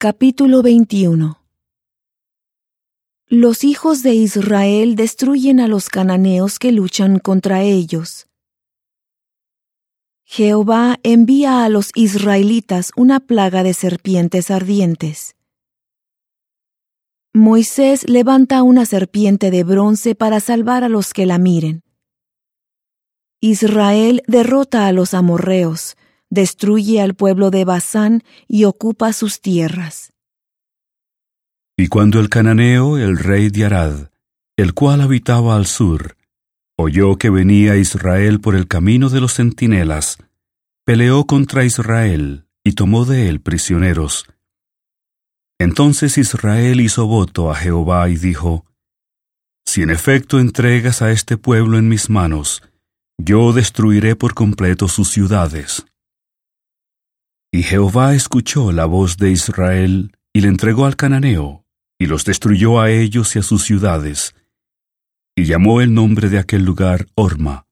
Capítulo 21 Los hijos de Israel destruyen a los cananeos que luchan contra ellos. Jehová envía a los israelitas una plaga de serpientes ardientes. Moisés levanta una serpiente de bronce para salvar a los que la miren. Israel derrota a los amorreos, destruye al pueblo de Basán y ocupa sus tierras. Y cuando el cananeo, el rey de Arad, el cual habitaba al sur, oyó que venía Israel por el camino de los centinelas, peleó contra Israel y tomó de él prisioneros. Entonces Israel hizo voto a Jehová y dijo, Si en efecto entregas a este pueblo en mis manos, yo destruiré por completo sus ciudades. Y Jehová escuchó la voz de Israel y le entregó al cananeo, y los destruyó a ellos y a sus ciudades, y llamó el nombre de aquel lugar Orma.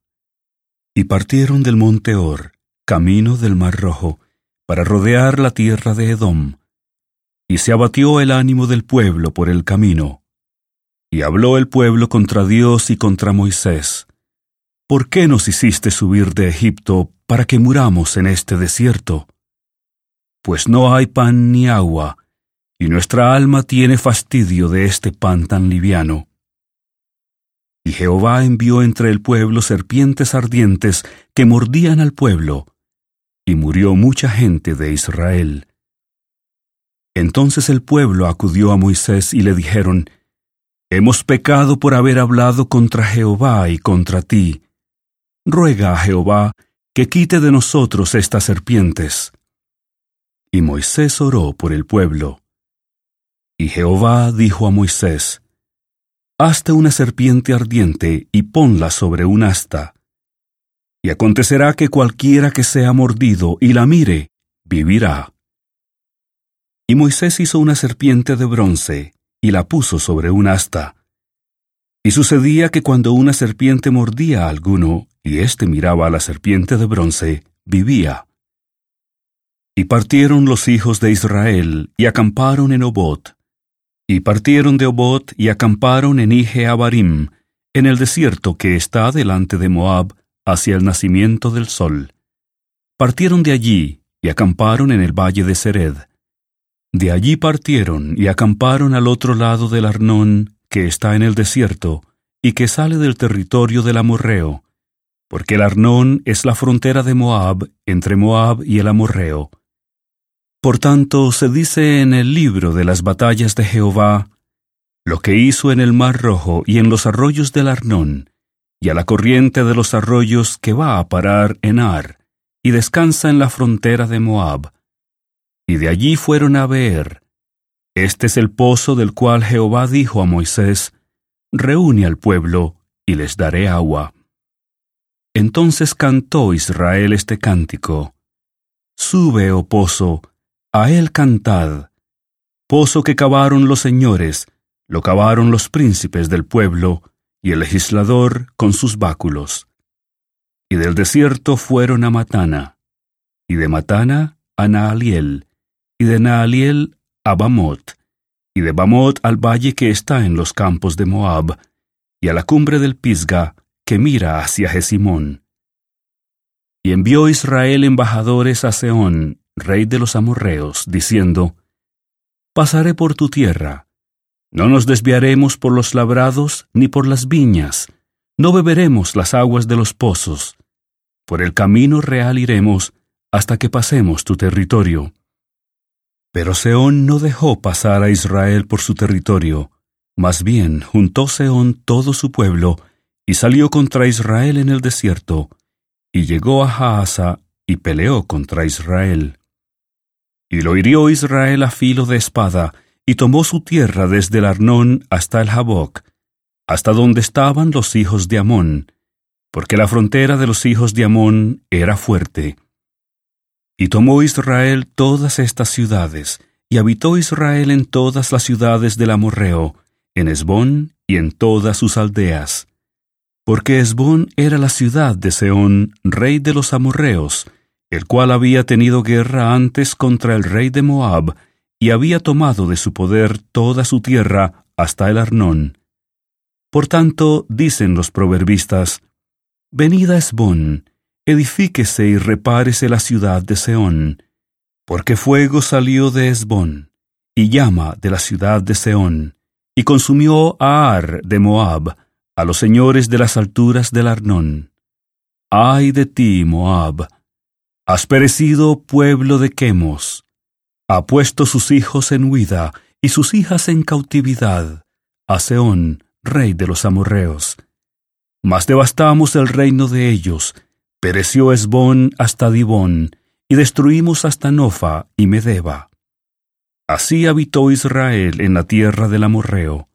Y partieron del monte Or, camino del mar rojo, para rodear la tierra de Edom, y se abatió el ánimo del pueblo por el camino. Y habló el pueblo contra Dios y contra Moisés. ¿Por qué nos hiciste subir de Egipto para que muramos en este desierto? Pues no hay pan ni agua, y nuestra alma tiene fastidio de este pan tan liviano. Y Jehová envió entre el pueblo serpientes ardientes que mordían al pueblo, y murió mucha gente de Israel. Entonces el pueblo acudió a Moisés y le dijeron, Hemos pecado por haber hablado contra Jehová y contra ti. Ruega a Jehová que quite de nosotros estas serpientes. Y Moisés oró por el pueblo. Y Jehová dijo a Moisés, Hazte una serpiente ardiente y ponla sobre un asta. Y acontecerá que cualquiera que sea mordido y la mire, vivirá. Y Moisés hizo una serpiente de bronce y la puso sobre un asta. Y sucedía que cuando una serpiente mordía a alguno, y éste miraba a la serpiente de bronce, vivía. Y partieron los hijos de Israel, y acamparon en Obot. Y partieron de Obot, y acamparon en Ije Abarim, en el desierto que está delante de Moab, hacia el nacimiento del sol. Partieron de allí, y acamparon en el valle de Sered. De allí partieron, y acamparon al otro lado del Arnón, que está en el desierto, y que sale del territorio del Amorreo, porque el Arnón es la frontera de Moab, entre Moab y el Amorreo por tanto, se dice en el libro de las batallas de Jehová, lo que hizo en el mar rojo y en los arroyos del Arnón, y a la corriente de los arroyos que va a parar en Ar, y descansa en la frontera de Moab. Y de allí fueron a ver. Este es el pozo del cual Jehová dijo a Moisés, Reúne al pueblo, y les daré agua. Entonces cantó Israel este cántico. Sube, oh pozo, a él cantad. Pozo que cavaron los señores, lo cavaron los príncipes del pueblo, y el legislador con sus báculos. Y del desierto fueron a Matana, y de Matana a Naaliel, y de Naaliel a Bamot, y de Bamot al valle que está en los campos de Moab, y a la cumbre del Pisga que mira hacia Jesimón. Y envió Israel embajadores a Seón, rey de los amorreos, diciendo, Pasaré por tu tierra, no nos desviaremos por los labrados ni por las viñas, no beberemos las aguas de los pozos, por el camino real iremos hasta que pasemos tu territorio. Pero Seón no dejó pasar a Israel por su territorio, más bien juntó Seón todo su pueblo y salió contra Israel en el desierto, y llegó a Jaasa y peleó contra Israel. Y lo hirió Israel a filo de espada, y tomó su tierra desde el Arnón hasta el Jaboc, hasta donde estaban los hijos de Amón, porque la frontera de los hijos de Amón era fuerte. Y tomó Israel todas estas ciudades, y habitó Israel en todas las ciudades del Amorreo, en Esbón y en todas sus aldeas. Porque Esbón era la ciudad de Seón, rey de los amorreos, el cual había tenido guerra antes contra el rey de Moab, y había tomado de su poder toda su tierra hasta el Arnón. Por tanto, dicen los proverbistas, Venid a Esbón, edifíquese y repárese la ciudad de Seón, porque fuego salió de Esbón, y llama de la ciudad de Seón, y consumió a Ar de Moab, a los señores de las alturas del Arnón. Ay de ti, Moab, has perecido pueblo de Quemos, ha puesto sus hijos en huida y sus hijas en cautividad, a Seón, rey de los amorreos. Mas devastamos el reino de ellos, pereció Esbón hasta Dibón, y destruimos hasta Nofa y Medeba. Así habitó Israel en la tierra del amorreo.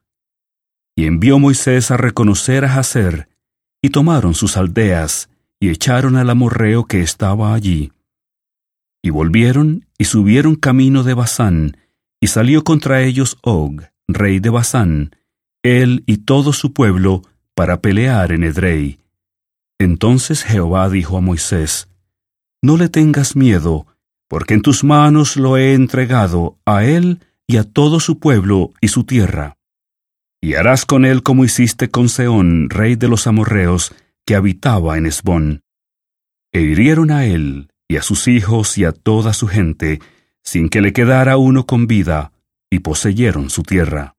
Y envió Moisés a reconocer a Jazer, y tomaron sus aldeas, y echaron al amorreo que estaba allí. Y volvieron y subieron camino de Basán, y salió contra ellos Og, rey de Basán, él y todo su pueblo, para pelear en Edrei. Entonces Jehová dijo a Moisés, No le tengas miedo, porque en tus manos lo he entregado a él y a todo su pueblo y su tierra. Y harás con él como hiciste con Seón, rey de los amorreos, que habitaba en Esbón. E hirieron a él, y a sus hijos y a toda su gente, sin que le quedara uno con vida, y poseyeron su tierra.